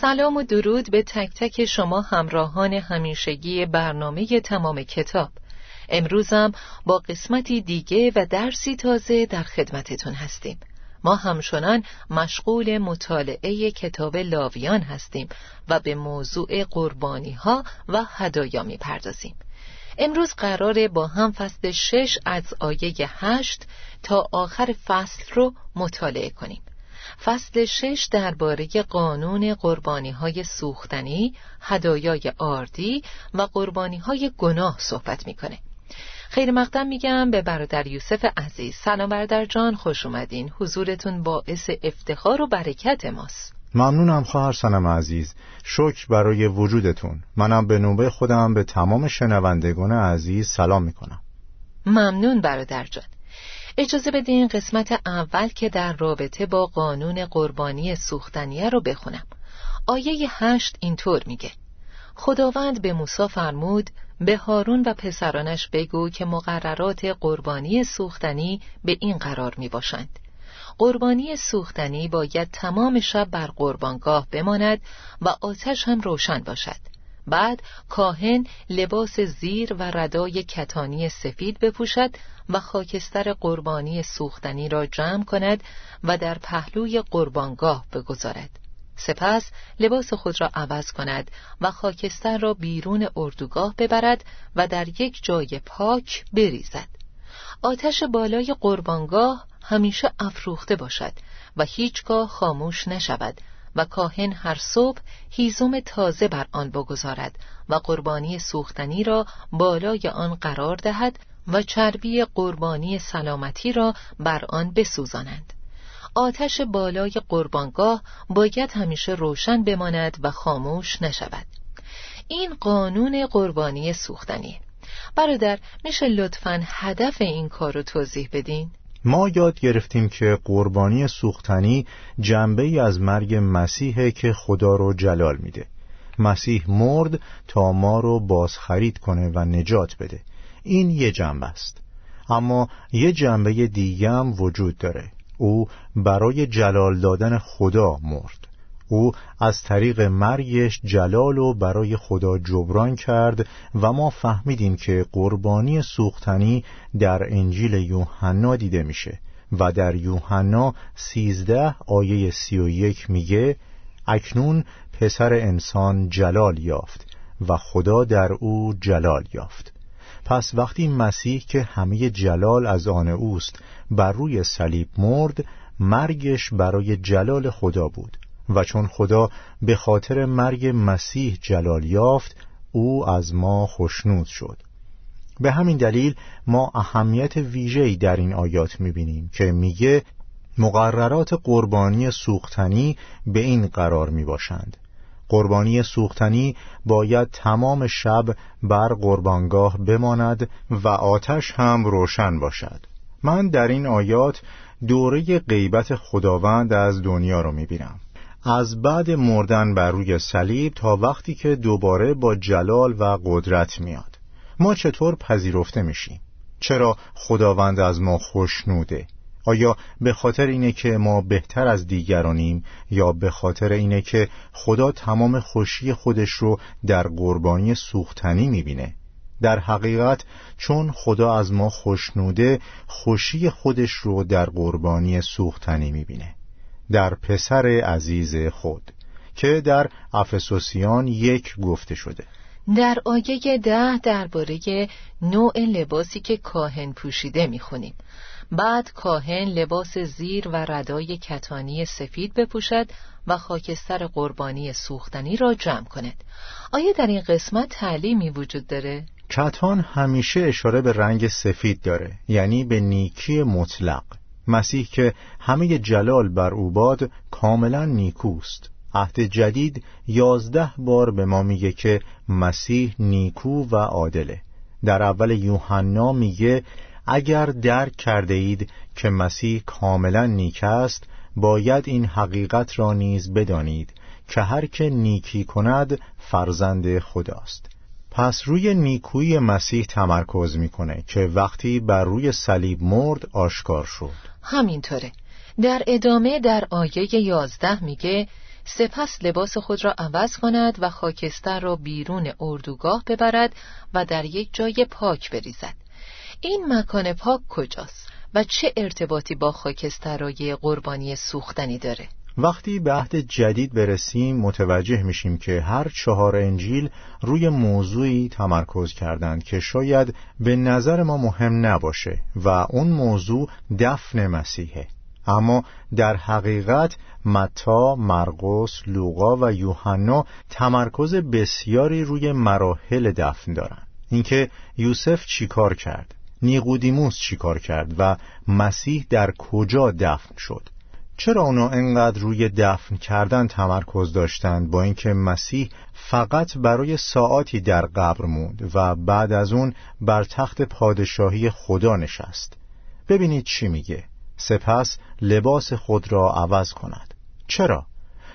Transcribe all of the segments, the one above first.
سلام و درود به تک تک شما همراهان همیشگی برنامه تمام کتاب امروزم با قسمتی دیگه و درسی تازه در خدمتتون هستیم ما همچنان مشغول مطالعه کتاب لاویان هستیم و به موضوع قربانی ها و هدایا می پردازیم. امروز قراره با هم فصل شش از آیه هشت تا آخر فصل رو مطالعه کنیم. فصل شش درباره قانون قربانی های سوختنی، هدایای آردی و قربانی های گناه صحبت می‌کنه. خیلی مقدم میگم به برادر یوسف عزیز. سلام برادر جان خوش اومدین. حضورتون باعث افتخار و برکت ماست. ممنونم خواهر سنم عزیز. شکر برای وجودتون. منم به نوبه خودم به تمام شنوندگان عزیز سلام می‌کنم. ممنون برادر جان. اجازه بدین قسمت اول که در رابطه با قانون قربانی سوختنیه رو بخونم. آیه هشت اینطور میگه. خداوند به موسی فرمود به هارون و پسرانش بگو که مقررات قربانی سوختنی به این قرار می باشند قربانی سوختنی باید تمام شب بر قربانگاه بماند و آتش هم روشن باشد. بعد کاهن لباس زیر و ردای کتانی سفید بپوشد و خاکستر قربانی سوختنی را جمع کند و در پهلوی قربانگاه بگذارد. سپس لباس خود را عوض کند و خاکستر را بیرون اردوگاه ببرد و در یک جای پاک بریزد. آتش بالای قربانگاه همیشه افروخته باشد و هیچگاه خاموش نشود و کاهن هر صبح هیزم تازه بر آن بگذارد و قربانی سوختنی را بالای آن قرار دهد و چربی قربانی سلامتی را بر آن بسوزانند آتش بالای قربانگاه باید همیشه روشن بماند و خاموش نشود. این قانون قربانی سوختنی. برادر میشه لطفا هدف این کار رو توضیح بدین؟ ما یاد گرفتیم که قربانی سوختنی جنبه ای از مرگ مسیحه که خدا رو جلال میده. مسیح مرد تا ما رو بازخرید کنه و نجات بده. این یه جنبه است. اما یه جنبه دیگه هم وجود داره. او برای جلال دادن خدا مرد. او از طریق مرگش جلال و برای خدا جبران کرد و ما فهمیدیم که قربانی سوختنی در انجیل یوحنا دیده میشه و در یوحنا سیزده آیه سی و یک میگه اکنون پسر انسان جلال یافت و خدا در او جلال یافت. پس وقتی مسیح که همه جلال از آن اوست بر روی صلیب مرد مرگش برای جلال خدا بود. و چون خدا به خاطر مرگ مسیح جلال یافت او از ما خشنود شد. به همین دلیل ما اهمیت ویژه‌ای در این آیات می‌بینیم که میگه مقررات قربانی سوختنی به این قرار می باشند قربانی سوختنی باید تمام شب بر قربانگاه بماند و آتش هم روشن باشد. من در این آیات دوره غیبت خداوند از دنیا رو می‌بینم. از بعد مردن بر روی صلیب تا وقتی که دوباره با جلال و قدرت میاد. ما چطور پذیرفته میشیم؟ چرا خداوند از ما خوشنوده؟ آیا به خاطر اینه که ما بهتر از دیگرانیم یا به خاطر اینه که خدا تمام خوشی خودش رو در قربانی سوختنی می‌بینه؟ در حقیقت چون خدا از ما خوشنوده خوشی خودش رو در قربانی سوختنی می‌بینه. در پسر عزیز خود که در افسوسیان یک گفته شده. در آیه ده درباره نوع لباسی که کاهن پوشیده می‌خونیم. بعد کاهن لباس زیر و ردای کتانی سفید بپوشد و خاکستر قربانی سوختنی را جمع کند. آیا در این قسمت تعلیمی وجود داره؟ کتان همیشه اشاره به رنگ سفید داره یعنی به نیکی مطلق. مسیح که همه جلال بر او باد کاملا نیکوست. عهد جدید یازده بار به ما میگه که مسیح نیکو و عادله. در اول یوحنا میگه اگر درک کرده اید که مسیح کاملا نیک است باید این حقیقت را نیز بدانید که هر که نیکی کند فرزند خداست. پس روی نیکویی مسیح تمرکز می‌کنه که وقتی بر روی صلیب مرد آشکار شد. همینطوره. در ادامه در آیه یازده میگه سپس لباس خود را عوض کند و خاکستر را بیرون اردوگاه ببرد و در یک جای پاک بریزد. این مکان پاک کجاست و چه ارتباطی با خاکسترای قربانی سوختنی داره؟ وقتی به عهد جدید برسیم متوجه میشیم که هر چهار انجیل روی موضوعی تمرکز کردند که شاید به نظر ما مهم نباشه و اون موضوع دفن مسیحه. اما در حقیقت متا، مرقس، لوقا و یوحنا تمرکز بسیاری روی مراحل دفن دارند. اینکه یوسف چیکار کرد؟ نیقودیموس چیکار کرد و مسیح در کجا دفن شد؟ چرا اونا انقدر روی دفن کردن تمرکز داشتند با اینکه مسیح فقط برای ساعاتی در قبر موند و بعد از اون بر تخت پادشاهی خدا نشست؟ ببینید چی میگه. سپس لباس خود را عوض کند. چرا؟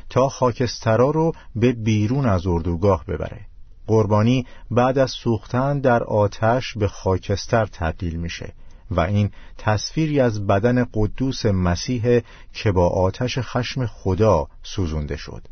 تا خاکسترا رو به بیرون از اردوگاه ببره. قربانی بعد از سوختن در آتش به خاکستر تبدیل میشه. و این تصویری از بدن قدوس مسیح که با آتش خشم خدا سوزونده شد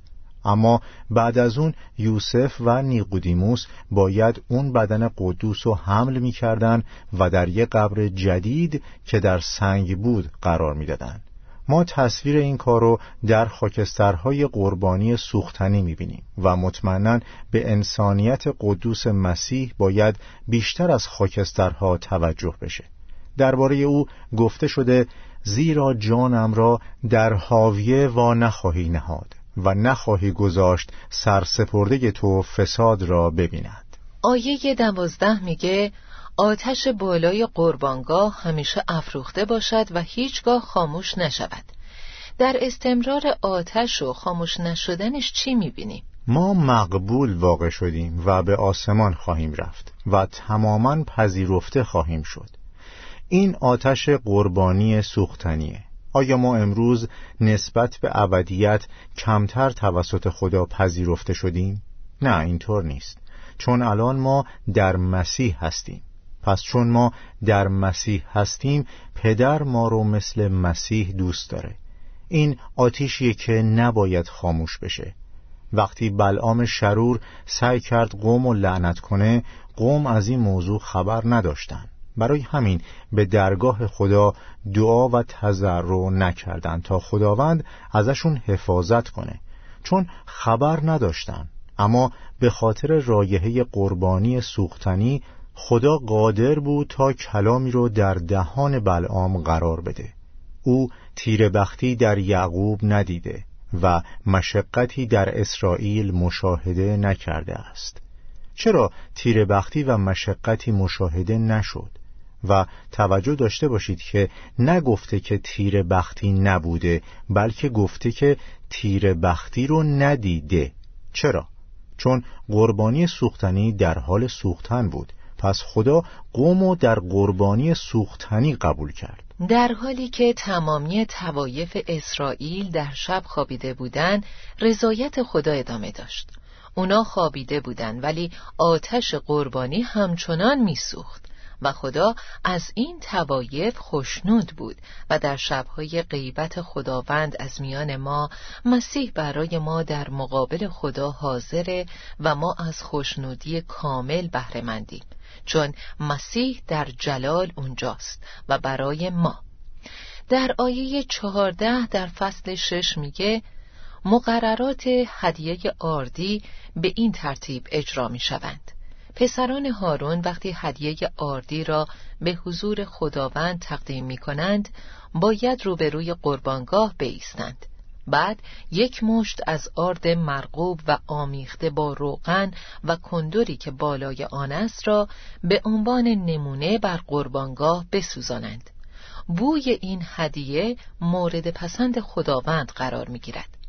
اما بعد از اون یوسف و نیقودیموس باید اون بدن قدوس رو حمل می‌کردن و در یک قبر جدید که در سنگ بود قرار می‌دادند. ما تصویر این کار رو در خاکسترهای قربانی سوختنی می‌بینیم و مطمئنا به انسانیت قدوس مسیح باید بیشتر از خاکسترها توجه بشه درباره او گفته شده زیرا جانم را در حاویه و نخواهی نهاد و نخواهی گذاشت سرسپرده تو فساد را ببیند. آیه دوازده میگه آتش بالای قربانگاه همیشه افروخته باشد و هیچگاه خاموش نشود. در استمرار آتش و خاموش نشدنش چی می‌بینیم؟ ما مقبول واقع شدیم و به آسمان خواهیم رفت و تماما پذیرفته خواهیم شد. این آتش قربانی سوختنیه. آیا ما امروز نسبت به ابدیت کمتر توسط خدا پذیرفته شدیم؟ نه اینطور نیست. چون الان ما در مسیح هستیم. پس چون ما در مسیح هستیم پدر ما رو مثل مسیح دوست داره. این آتیشیه که نباید خاموش بشه. وقتی بلعام شرور سعی کرد قوم و لعنت کنه قوم از این موضوع خبر نداشتن. برای همین به درگاه خدا دعا و تضرع نکردند تا خداوند ازشون حفاظت کنه. چون خبر نداشتن اما به خاطر رایحه قربانی سوختنی خدا قادر بود تا کلامی رو در دهان بلعام قرار بده. او تیر بختی در یعقوب ندیده و مشقتی در اسرائیل مشاهده نکرده است. چرا تیر بختی و مشقتی مشاهده نشد؟ و توجه داشته باشید که نگفته که تیر بختی نبوده بلکه گفته که تیر بختی رو ندیده. چرا؟ چون قربانی سوختنی در حال سوختن بود. پس خدا قوم در قربانی سوختنی قبول کرد. در حالی که تمامی توایف اسرائیل در شب خوابیده بودند رضایت خدا ادامه داشت. اونا خوابیده بودند ولی آتش قربانی همچنان میسوخت. و خدا از این توایف خوشنود بود و در شبهای غیبت خداوند از میان ما مسیح برای ما در مقابل خدا حاضره و ما از خوشنودی کامل بهرهمندیم چون مسیح در جلال اونجاست و برای ما در آیه چهارده در فصل شش میگه مقررات هدیه آردی به این ترتیب اجرا می شوند. پسران هارون وقتی هدیه آردی را به حضور خداوند تقدیم می کنند باید روبروی قربانگاه بیستند. بعد یک مشت از آرد مرغوب و آمیخته با روغن و کندوری که بالای آن است را به عنوان نمونه بر قربانگاه بسوزانند. بوی این هدیه مورد پسند خداوند قرار می گیرد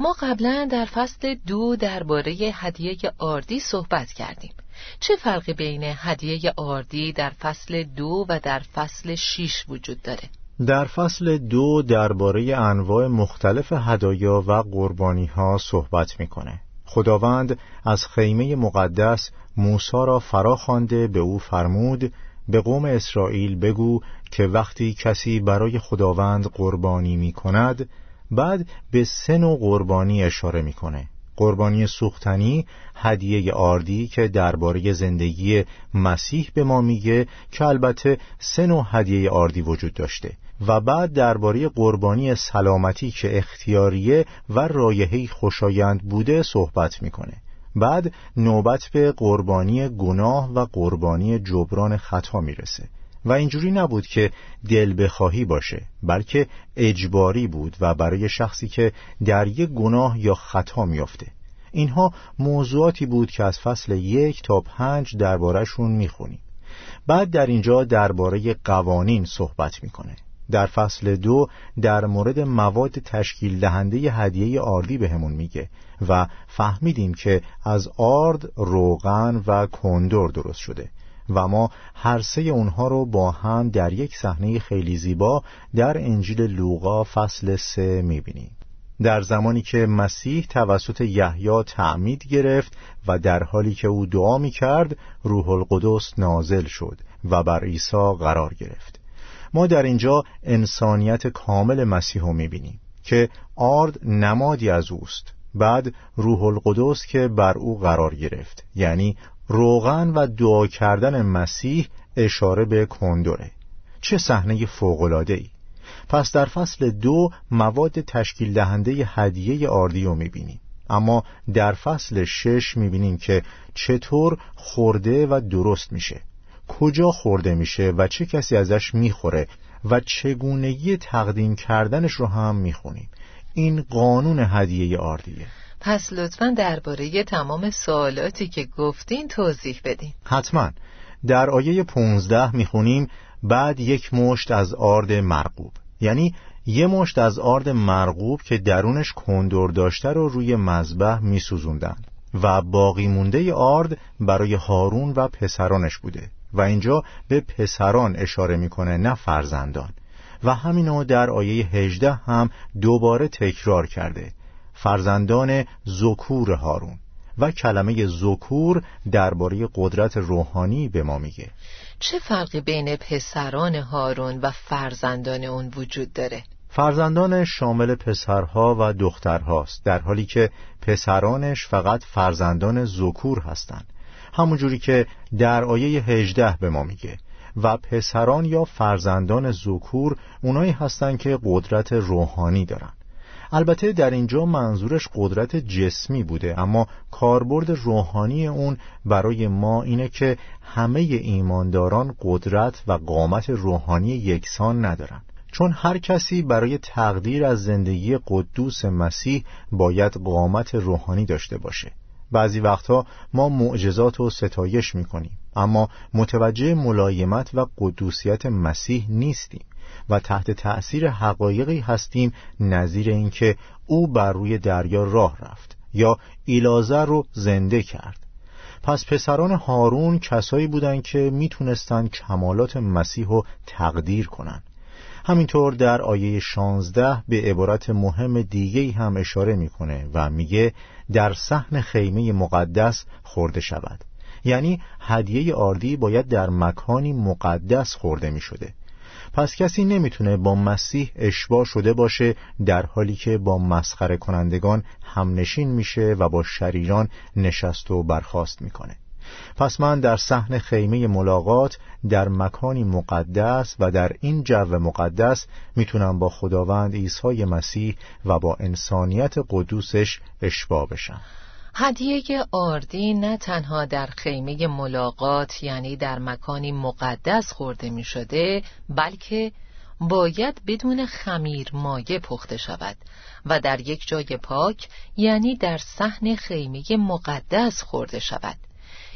ما قبلا در فصل دو درباره هدیه آردی صحبت کردیم چه فرقی بین هدیه آردی در فصل دو و در فصل شیش وجود داره؟ در فصل دو درباره انواع مختلف هدایا و قربانی ها صحبت می‌کنه. خداوند از خیمه مقدس موسی را فرا خوانده به او فرمود به قوم اسرائیل بگو که وقتی کسی برای خداوند قربانی می کند بعد به سه نوع قربانی اشاره می‌کنه. قربانی سوختنی هدیه آردی که درباره زندگی مسیح به ما میگه که البته سه نوع هدیه آردی وجود داشته. و بعد درباره قربانی سلامتی که اختیاریه و رایحه‌ای خوشایند بوده صحبت می‌کنه. بعد نوبت به قربانی گناه و قربانی جبران خطا می‌رسه. و اینجوری نبود که دل بخواهی باشه بلکه اجباری بود و برای شخصی که در یک گناه یا خطا میافته. اینها موضوعاتی بود که از فصل یک تا پنج دربارهشون می‌خونیم. بعد در اینجا درباره قوانین صحبت می‌کنه. در فصل دو در مورد مواد تشکیل دهنده هدیه آردی بهمون میگه و فهمیدیم که از آرد، روغن و کندور درست شده. و ما هر سه اونها رو با هم در یک صحنه خیلی زیبا در انجیل لوقا فصل سه می‌بینیم. در زمانی که مسیح توسط یحیی تعمید گرفت و در حالی که او دعا می کرد روح القدس نازل شد و بر عیسی قرار گرفت. ما در اینجا انسانیت کامل مسیح رو می بینیم که آرد نمادی از اوست. بعد روح القدس که بر او قرار گرفت یعنی روغن و دعا کردن مسیح اشاره به کندوره چه صحنه فوقلاده ای پس در فصل دو مواد تشکیل دهنده هدیه آردی رو می‌بینیم. اما در فصل شش می‌بینیم که چطور خورده و درست میشه. کجا خورده میشه و چه کسی ازش می‌خوره و چگونگی تقدیم کردنش رو هم می‌خونیم. این قانون هدیه آردیه. پس لطفا درباره تمام سوالاتی که گفتین توضیح بدین. حتما. در آیه 15 می‌خونیم بعد یک مشت از آرد مرغوب. یعنی یه مشت از آرد مرغوب که درونش کندور داشته رو روی مذبح میسوزوندن. و باقی مونده آرد برای هارون و پسرانش بوده. و اینجا به پسران اشاره می‌کنه نه فرزندان. و همینو در آیه 18 هم دوباره تکرار کرده. فرزندان زکور هارون و کلمه زکور درباره قدرت روحانی به ما میگه. چه فرقی بین پسران هارون و فرزندان اون وجود داره؟ فرزندان شامل پسرها و دخترهاست در حالی که پسرانش فقط فرزندان زکور هستند. همونجوری که در آیه 18 به ما میگه. و پسران یا فرزندان زکور اونایی هستند که قدرت روحانی دارن. البته در اینجا منظورش قدرت جسمی بوده اما کاربرد روحانی اون برای ما اینه که همه ایمانداران قدرت و قامت روحانی یکسان ندارن. چون هر کسی برای تقدیر از زندگی قدوس مسیح باید قامت روحانی داشته باشه. بعضی وقتها ما معجزات و ستایش می‌کنیم اما متوجه ملایمت و قدوسیت مسیح نیستیم. و تحت تأثیر حقایقی هستیم نظیر اینکه او بر روی دریا راه رفت یا ایلازر رو زنده کرد. پس پسران هارون کسایی بودند که می‌تونستند کمالات مسیح رو تقدیر کنند. همینطور در آیه 16 به عبارت مهم دیگه هم اشاره می‌کنه و میگه در صحن خیمه مقدس خورده شود. یعنی هدیه آردی باید در مکانی مقدس خورده می شده پس کسی نمی‌تونه با مسیح اشباه شده باشه در حالی که با مسخره کنندگان همنشین میشه و با شریران نشست و برخواست می‌کنه. پس من در صحن خیمه ملاقات در مکانی مقدس و در این جو مقدس می‌تونم با خداوند عیسی مسیح و با انسانیت قدوسش اشبا بشم. هدیه آردی نه تنها در خیمه ملاقات یعنی در مکانی مقدس خورده می شده بلکه باید بدون خمیر مایه پخته شود و در یک جای پاک یعنی در صحن خیمه مقدس خورده شود.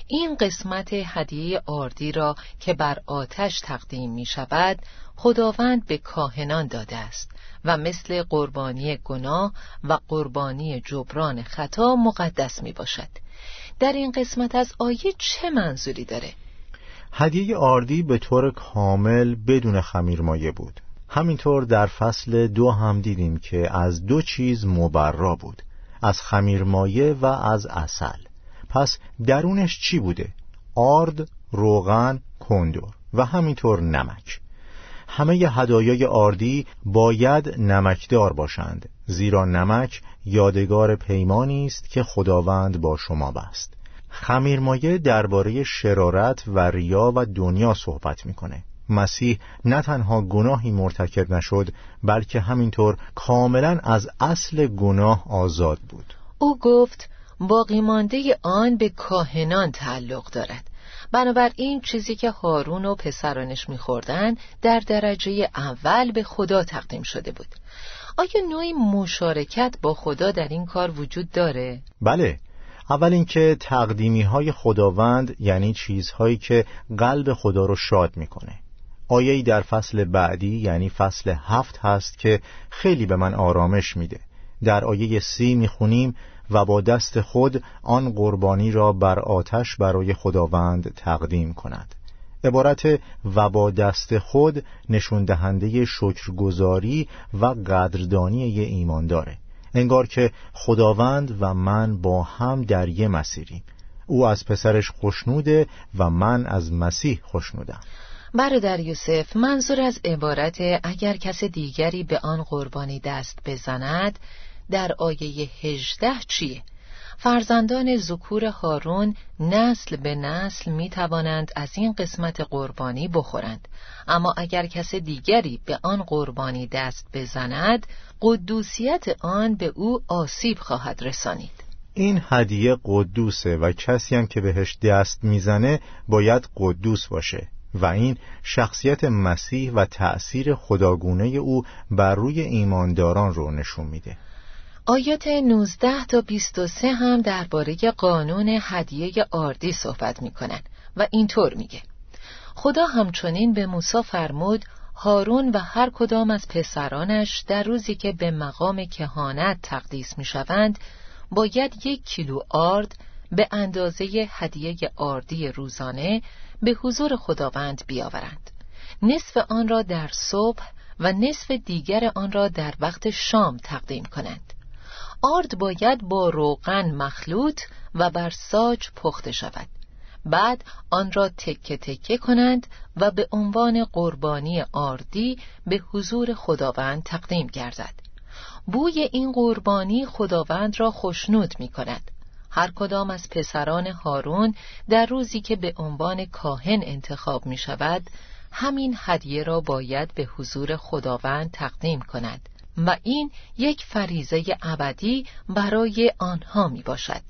این قسمت هدیه آردی را که بر آتش تقدیم می شود خداوند به کاهنان داده است و مثل قربانی گناه و قربانی جبران خطا مقدس می باشد در این قسمت از آیه چه منظوری داره؟ هدیه آردی به طور کامل بدون خمیر مایه بود همینطور در فصل دو هم دیدیم که از دو چیز مبرا بود از خمیر مایه و از اصل پس درونش چی بوده؟ آرد، روغن، کندور و همینطور نمک همه هدایای آردی باید نمکدار باشند زیرا نمک یادگار پیمانی است که خداوند با شما بست. خمیرمایه درباره شرارت و ریا و دنیا صحبت می‌کنه. مسیح نه تنها گناهی مرتکب نشد بلکه همینطور کاملا از اصل گناه آزاد بود. او گفت باقی مانده آن به کاهنان تعلق دارد. بنابراین چیزی که هارون و پسرانش میخوردن در درجه اول به خدا تقدیم شده بود. آیا نوعی مشارکت با خدا در این کار وجود داره؟ بله. اول اینکه تقدیمی های خداوند یعنی چیزهایی که قلب خدا رو شاد می‌کنه. آیهی در فصل بعدی یعنی فصل هفت هست که خیلی به من آرامش میده. در آیه سی می‌خونیم و با دست خود آن قربانی را بر آتش برای خداوند تقدیم کند. عبارت و با دست خود نشون دهنده شکرگزاری و قدردانی ایمان داره. انگار که خداوند و من با هم در یه مسیریم. او از پسرش خوشنوده و من از مسیح خوشنودم برادر یوسف منظور از عبارت اگر کس دیگری به آن قربانی دست بزند در آیه هجده چیه؟ فرزندان ذکور هارون نسل به نسل می توانند از این قسمت قربانی بخورند. اما اگر کس دیگری به آن قربانی دست بزند قدوسیت آن به او آسیب خواهد رسانید. این هدیه قدوسه و کسی هم که بهش دست می‌زنه باید قدوس باشه و این شخصیت مسیح و تأثیر خداگونه او بر روی ایمانداران رو نشون میده. آیات 19 تا 23 هم درباره قانون هدیه آردی صحبت می‌کنن و اینطور میگه. خدا همچنین به موسی فرمود هارون و هر کدام از پسرانش در روزی که به مقام کهانت تقدیس می‌شوند باید یک کیلو آرد به اندازه هدیه آردی روزانه به حضور خداوند بیاورند. نصف آن را در صبح و نصف دیگر آن را در وقت شام تقدیم کنند. آرد باید با روغن مخلوط و بر ساج پخته شود. بعد آن را تکه تکه کنند و به عنوان قربانی آردی به حضور خداوند تقدیم گردد. بوی این قربانی خداوند را خشنود می کند. هر کدام از پسران هارون در روزی که به عنوان کاهن انتخاب می شود همین هدیه را باید به حضور خداوند تقدیم کند. و این یک فریزه ابدی برای آنها می باشد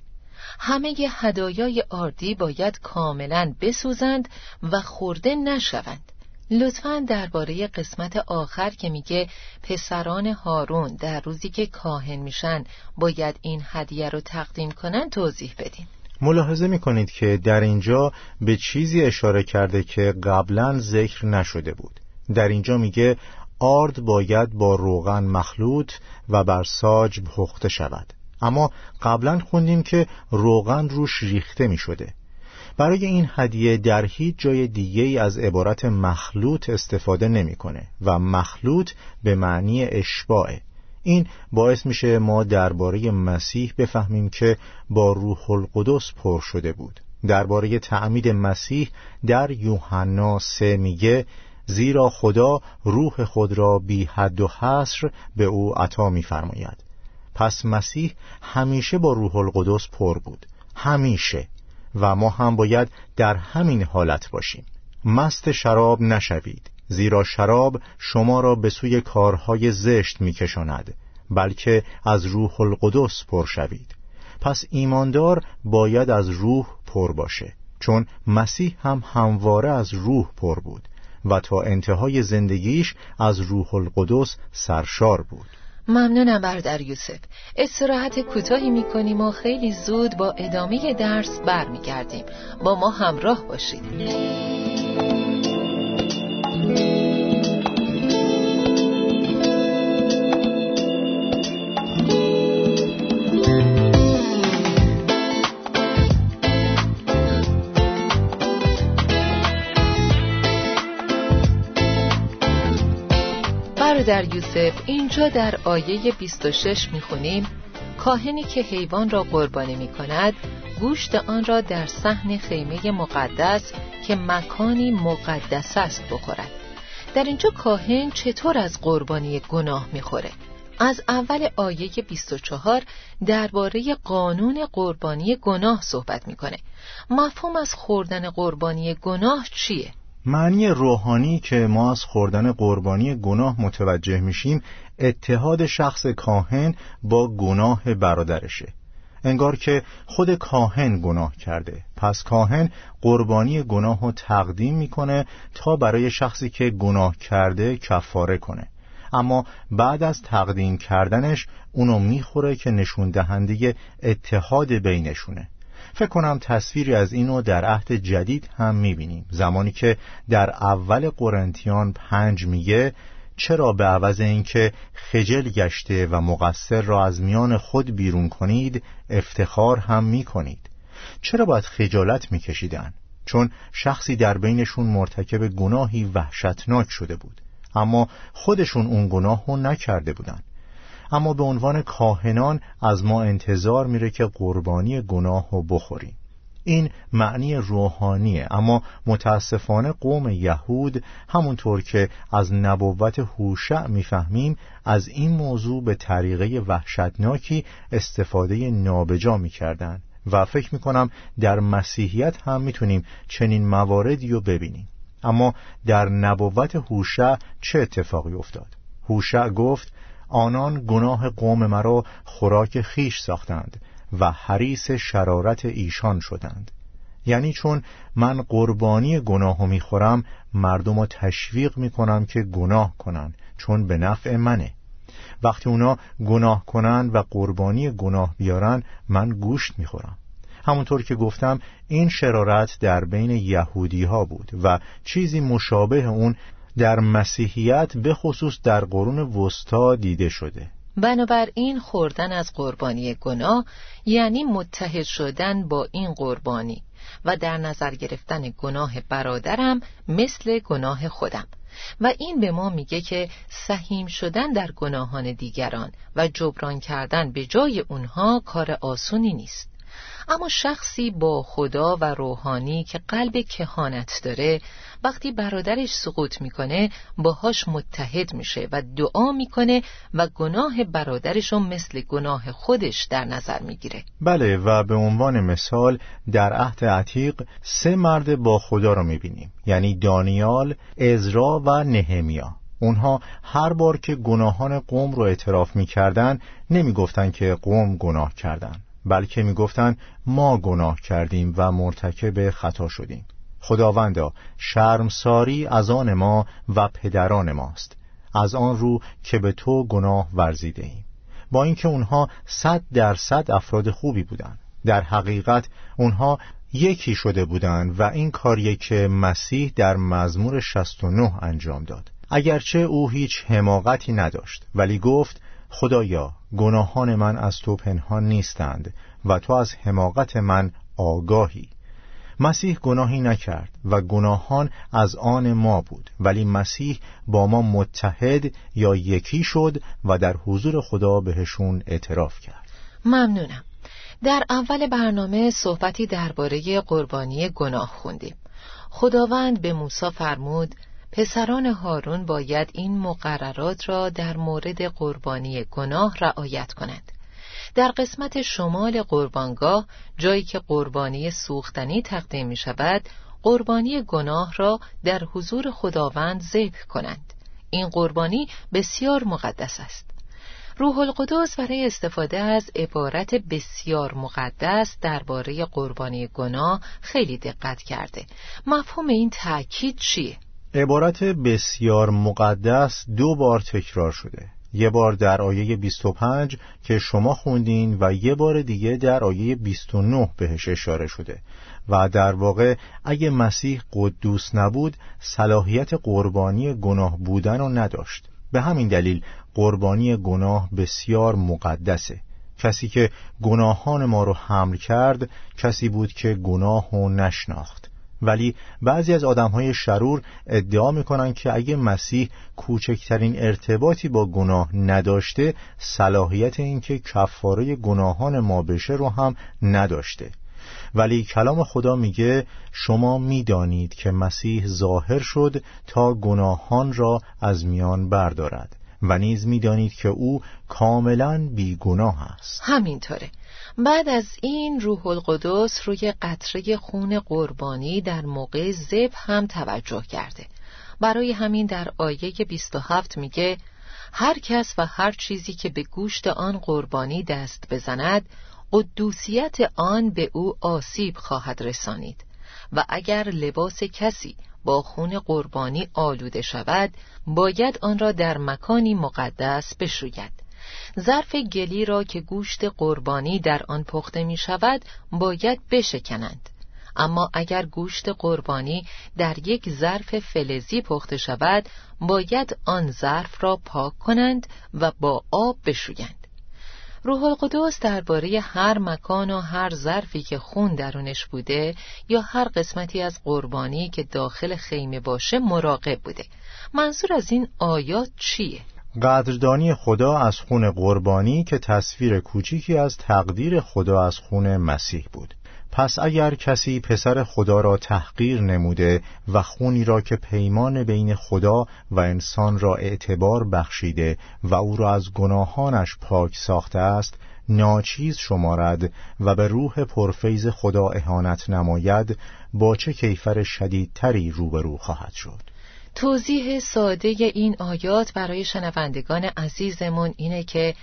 همه هدایای آردی باید کاملا بسوزند و خورده نشوند. لطفا درباره قسمت آخر که میگه پسران هارون در روزی که کاهن میشن باید این هدیه رو تقدیم کنن توضیح بدین. ملاحظه می‌کنید که در اینجا به چیزی اشاره کرده که قبلا ذکر نشده بود. در اینجا میگه آرد باید با روغن مخلوط و بر ساج پخته شود. اما قبلا خوندیم که روغن روش ریخته می شده. برای این هدیه در هیچ جای دیگه از عبارت مخلوط استفاده نمی‌کنه و مخلوط به معنی اشباعه. این باعث میشه ما درباره مسیح بفهمیم که با روح القدس پر شده بود. درباره تعمید مسیح در یوحنا سه میگه زیرا خدا روح خود را بی حد و حصر به او عطا میفرماید. پس مسیح همیشه با روح القدس پر بود همیشه و ما هم باید در همین حالت باشیم. مست شراب نشوید زیرا شراب شما را به سوی کارهای زشت میکشاند بلکه از روح القدس پر شوید. پس ایماندار باید از روح پر باشه چون مسیح هم همواره از روح پر بود. و تا انتهای زندگیش از روح القدس سرشار بود. ممنونم برادر یوسف. استراحت کوتاهی می‌کنیم و خیلی زود با ادامه درس برمیگردیم. با ما همراه باشید. در یوسف اینجا در آیه 26 می‌خونیم کاهنی که حیوان را قربانی می کند گوشت آن را در صحن خیمه مقدس که مکانی مقدس است بخورد در اینجا کاهن چطور از قربانی گناه می‌خوره؟ از اول آیه 24 درباره قانون قربانی گناه صحبت می‌کنه مفهوم از خوردن قربانی گناه چیه؟ معنی روحانی که ما از خوردن قربانی گناه متوجه میشیم اتحاد شخص کاهن با گناه برادرشه. انگار که خود کاهن گناه کرده. پس کاهن قربانی گناه رو تقدیم می‌کنه تا برای شخصی که گناه کرده کفاره کنه. اما بعد از تقدیم کردنش اونو می‌خوره که نشون دهنده اتحاد بینشونه. فکر کنم تصویری از اینو در عهد جدید هم می‌بینیم. زمانی که در اول قرنتیان پنج میگه چرا به عوض اینکه خجل گشته و مقصر را از میان خود بیرون کنید افتخار هم می‌کنید؟ چرا باید خجالت میکشیدن؟ چون شخصی در بینشون مرتکب گناهی وحشتناک شده بود. اما خودشون اون گناه رو نکرده بودند اما به عنوان کاهنان از ما انتظار میره که قربانی گناه رو بخوریم این معنی روحانیه اما متاسفانه قوم یهود همونطور که از نبوت هوشع می‌فهمیم از این موضوع به طریقه وحشتناکی استفاده نابجا می‌کردن و فکر می‌کنم در مسیحیت هم می‌تونیم چنین مواردی رو ببینیم اما در نبوت هوشع چه اتفاقی افتاد؟ هوشع گفت آنان گناه قوم مرا خوراک خیش ساختند و حریس شرارت ایشان شدند. یعنی چون من قربانی گناه می‌خورم مردم رو تشویق می‌کنم که گناه کنند چون به نفع منه. وقتی اونا گناه کنن و قربانی گناه بیارن من گوشت می‌خورم. همونطور که گفتم این شرارت در بین یهودی ها بود و چیزی مشابه اون در مسیحیت به خصوص در قرون وسطا دیده شده. بنابراین خوردن از قربانی گناه یعنی متحد شدن با این قربانی و در نظر گرفتن گناه برادرم مثل گناه خودم. و این به ما میگه که سهیم شدن در گناهان دیگران و جبران کردن به جای اونها کار آسونی نیست. اما شخصی با خدا و روحانی که قلب کهانت داره وقتی برادرش سقوط می‌کنه باهاش متحد میشه و دعا می‌کنه و گناه برادرش رو مثل گناه خودش در نظر می‌گیره. بله و به عنوان مثال در عهد عتیق سه مرد با خدا رو می‌بینیم یعنی دانیال، ازرا و نهمیا. اونها هر بار که گناهان قوم رو اعتراف می‌کردن نمی‌گفتن که قوم گناه کردن. بلکه می‌گفتند ما گناه کردیم و مرتکب خطا شدیم. خداوندا شرمساری از آن ما و پدران ماست. از آن رو که به تو گناه ورزیده ایم با اینکه اونها صد درصد افراد خوبی بودند. در حقیقت اونها یکی شده بودند و این کاریه که مسیح در مزمور 69 انجام داد. اگرچه او هیچ حماقتی نداشت ولی گفت خدایا گناهان من از تو پنهان نیستند و تو از حماقت من آگاهی. مسیح گناهی نکرد و گناهان از آن ما بود ولی مسیح با ما متحد یا یکی شد و در حضور خدا بهشون اعتراف کرد. ممنونم. در اول برنامه صحبتی درباره قربانی گناه خوندیم. خداوند به موسی فرمود پسران هارون باید این مقررات را در مورد قربانی گناه رعایت کنند. در قسمت شمال قربانگاه جایی که قربانی سوختنی تقدیم می شود قربانی گناه را در حضور خداوند ذبح کنند. این قربانی بسیار مقدس است. روح القدس برای استفاده از عبارت بسیار مقدس درباره قربانی گناه خیلی دقت کرده. مفهوم این تأکید چیه؟ عبارت بسیار مقدس دو بار تکرار شده. یه بار در آیه 25 که شما خوندین و یه بار دیگه در آیه 29 بهش اشاره شده. و در واقع اگه مسیح قدوس نبود صلاحیت قربانی گناه بودن رو نداشت. به همین دلیل قربانی گناه بسیار مقدسه. کسی که گناهان ما رو حمل کرد کسی بود که گناه رو نشناخت. ولی بعضی از آدمهای شرور ادعا می‌کنن که اگه مسیح کوچکترین ارتباطی با گناه نداشته صلاحیت اینکه کفاره گناهان ما بشه رو هم نداشته. ولی کلام خدا میگه شما می‌دانید که مسیح ظاهر شد تا گناهان را از میان بردارد. و نیز می‌دانید که او کاملا بیگناه است. همینطوره. بعد از این روح القدس روی قطره خون قربانی در موقع زب هم توجه کرده. برای همین در آیه 27 میگه هر کس و هر چیزی که به گوشت آن قربانی دست بزند قدوسیت آن به او آسیب خواهد رسانید. و اگر لباس کسی با خون قربانی آلوده شود باید آن را در مکانی مقدس بشوید. ظرف گلی را که گوشت قربانی در آن پخته می شود باید بشکنند. اما اگر گوشت قربانی در یک ظرف فلزی پخته شود باید آن ظرف را پاک کنند و با آب بشویند. روح القدس درباره هر مکان و هر ظرفی که خون درونش بوده یا هر قسمتی از قربانی که داخل خیمه باشه مراقب بوده منظور از این آیات چیه؟ قدردانی خدا از خون قربانی که تصویر کوچیکی از تقدیر خدا از خون مسیح بود پس اگر کسی پسر خدا را تحقیر نموده و خونی را که پیمان بین خدا و انسان را اعتبار بخشیده و او را از گناهانش پاک ساخته است ناچیز شمارد و به روح پرفیز خدا اهانت نماید با چه کیفر شدیدتری روبرو خواهد شد؟ توضیح ساده این آیات برای شنوندگان عزیزمون اینه که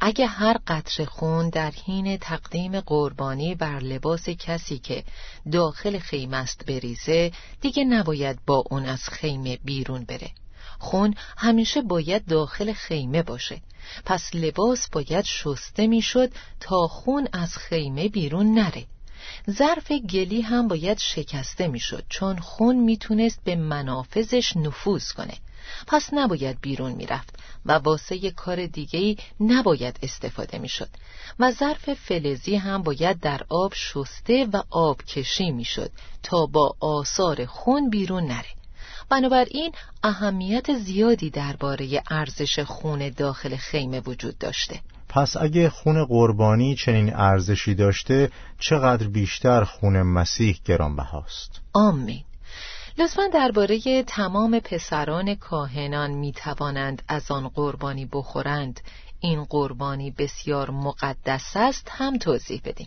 اگه هر قطر خون در حین تقدیم قربانی بر لباس کسی که داخل خیمه است بریزه دیگه نباید با اون از خیمه بیرون بره. خون همیشه باید داخل خیمه باشه. پس لباس باید شسته می‌شد تا خون از خیمه بیرون نره. ظرف گلی هم باید شکسته می‌شد چون خون می‌تونست به منافذش نفوذ کنه. پس نباید بیرون می‌رفت و واسه کار دیگهی نباید استفاده می‌شد و ظرف فلزی هم باید در آب شسته و آب کشی می‌شد تا با آثار خون بیرون نره. بنابراین اهمیت زیادی درباره ارزش خون داخل خیمه وجود داشته. پس اگه خون قربانی چنین ارزشی داشته چقدر بیشتر خون مسیح گرانبهاست؟ آمین. لطفا درباره تمام پسران کاهنان می توانند از آن قربانی بخورند. این قربانی بسیار مقدس است هم توضیح بدین.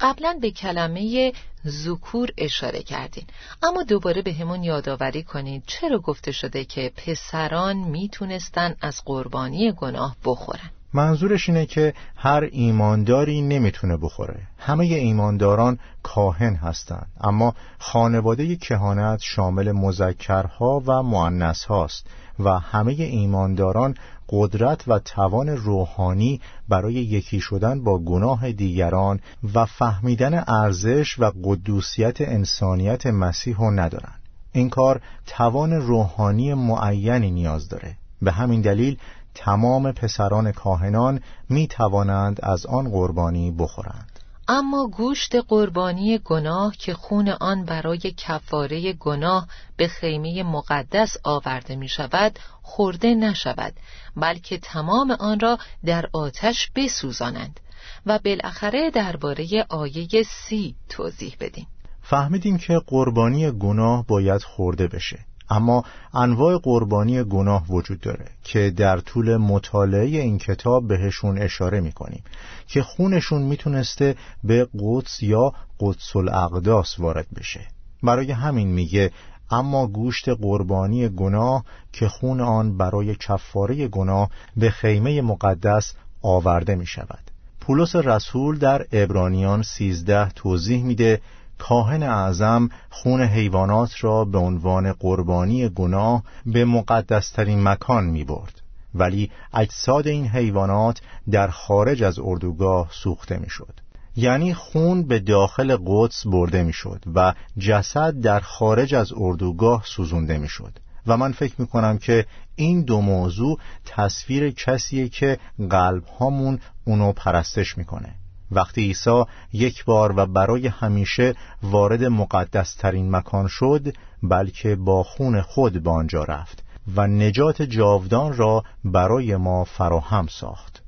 قبلا به کلمه زکور اشاره کردین. اما دوباره به همون یادآوری کنید چرا گفته شده که پسران می‌تونستن از قربانی گناه بخورن. منظورش اینه که هر ایمانداری نمی‌تونه بخوره. همه ایمانداران کاهن هستند اما خانواده کهانت شامل مذکرها و معنس هاست و همه ایمانداران قدرت و توان روحانی برای یکی شدن با گناه دیگران و فهمیدن ارزش و قدوسیت انسانیت مسیح رو ندارن. این کار توان روحانی معینی نیاز داره. به همین دلیل تمام پسران کاهنان می توانند از آن قربانی بخورند. اما گوشت قربانی گناه که خون آن برای کفاره گناه به خیمه مقدس آورده می شود خورده نشود بلکه تمام آن را در آتش بسوزانند. و بالاخره درباره آیه سی توضیح بدیم. فهمیدیم که قربانی گناه باید خورده بشه. اما انواع قربانی گناه وجود داره که در طول مطالعه این کتاب بهشون اشاره می‌کنیم که خونشون می‌تونسته به قدس یا قدس الاقداس وارد بشه. برای همین میگه اما گوشت قربانی گناه که خون آن برای کفاره گناه به خیمه مقدس آورده می شود پولس رسول در ابرانیان سیزده توضیح میده کاهن اعظم خون حیوانات را به عنوان قربانی گناه به مقدسترین مکان می برد ولی اجساد این حیوانات در خارج از اردوگاه سوخته می شد یعنی خون به داخل قدس برده می شد و جسد در خارج از اردوگاه سوزونده می شد و من فکر می کنم که این دو موضوع تصویر کسیه که قلب هامون اونو پرستش می‌کنه. وقتی عیسی یک بار و برای همیشه وارد مقدس ترین مکان شد بلکه با خون خود به آنجا رفت و نجات جاودان را برای ما فراهم ساخت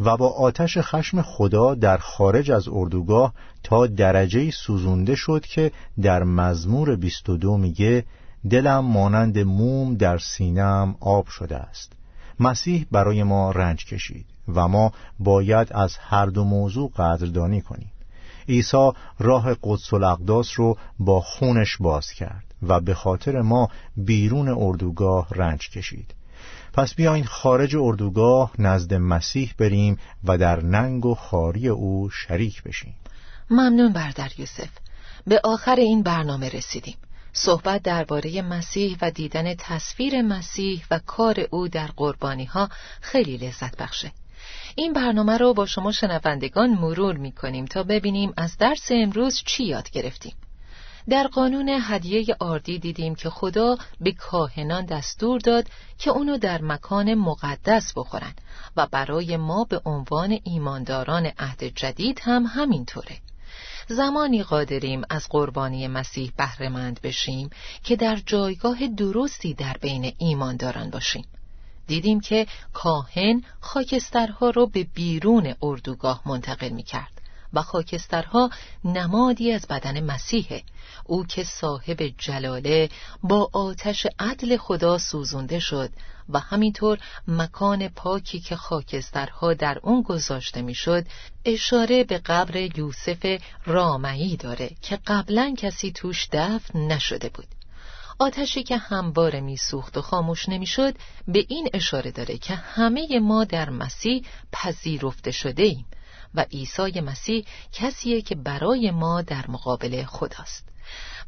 و با آتش خشم خدا در خارج از اردوگاه تا درجه سوزونده شد که در مزمور 22 میگه دلم مانند موم در سینم آب شده است. مسیح برای ما رنج کشید. و ما باید از هر دو موضوع قدردانی کنیم. عیسی راه قدس الاقداس رو با خونش باز کرد و به خاطر ما بیرون اردوگاه رنج کشید. پس بیاین خارج اردوگاه نزد مسیح بریم و در ننگ و خاری او شریک بشیم. ممنون بردر یوسف. به آخر این برنامه رسیدیم. صحبت درباره مسیح و دیدن تصویر مسیح و کار او در قربانی ها خیلی لذت بخشه. این برنامه رو با شما شنوندگان مرور می کنیم تا ببینیم از درس امروز چی یاد گرفتیم. در قانون هدیه آردی دیدیم که خدا به کاهنان دستور داد که اونو در مکان مقدس بخورن و برای ما به عنوان ایمانداران عهد جدید هم همینطوره. زمانی قادریم از قربانی مسیح بهرهمند بشیم که در جایگاه درستی در بین ایمانداران باشیم. دیدیم که کاهن خاکسترها رو به بیرون اردوگاه منتقل می کرد و خاکسترها نمادی از بدن مسیحه. او که صاحب جلاله با آتش عدل خدا سوزونده شد و همینطور مکان پاکی که خاکسترها در اون گذاشته می‌شد اشاره به قبر یوسف رامعی داره که قبلا کسی توش دفن نشده بود. آتشی که همواره میسوخت و خاموش نمی‌شد به این اشاره داره که همه ما در مسیح پذیرفته شده ایم و عیسی مسیح کسیه که برای ما در مقابل خداست.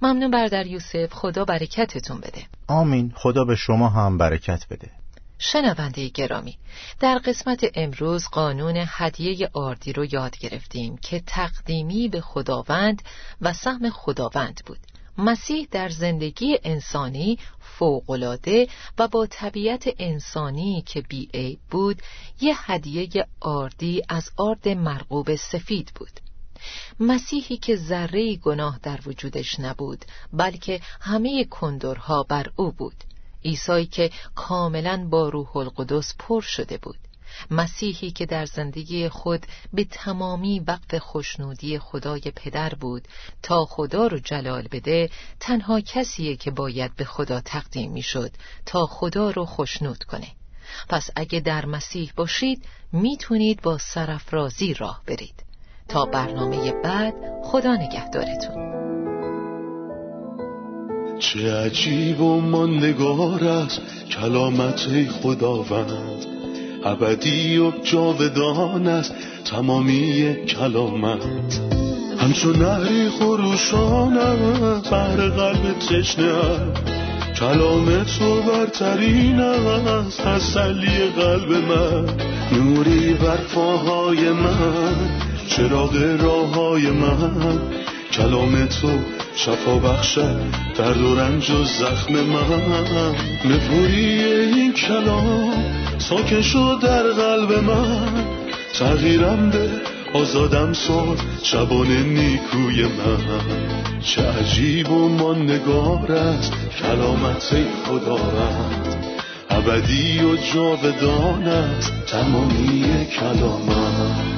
ممنون بردر یوسف. خدا برکتتون بده. آمین. خدا به شما هم برکت بده. شنونده گرامی در قسمت امروز قانون هدیه آردی رو یاد گرفتیم که تقدیمی به خداوند و سهم خداوند بود. مسیح در زندگی انسانی فوقلاده و با طبیعت انسانی که بیعیب بود یه هدیه آردی از آرد مرغوب سفید بود. مسیحی که ذره گناه در وجودش نبود بلکه همه کندرها بر او بود. عیسی که کاملا با روح القدس پر شده بود. مسیحی که در زندگی خود به تمامی وقف خوشنودی خدای پدر بود تا خدا رو جلال بده تنها کسیه که باید به خدا تقدیم می‌شد تا خدا رو خوشنود کنه. پس اگه در مسیح باشید می‌تونید با سرفرازی راه برید. تا برنامه بعد خدا نگهدارتون. چه عجیب و ماندگار است کلامت خداوند. ابدی و جاودان است تمامی کلامت. همچون نهری خروشان است بر قلب تشنه کلام تو برترین است تسلی قلب من. نوری بر پاهای من چراغ راه های من. کلام تو شفا بخشد درد و رنج و زخم من. نپوری این کلام ساکن شد در قلب من. تغییرم به آزادم ساد شبان نیکوی من. چه عجیب و ماندگار است کلامت خداوند ابدی و جاودان تمامی کلامت.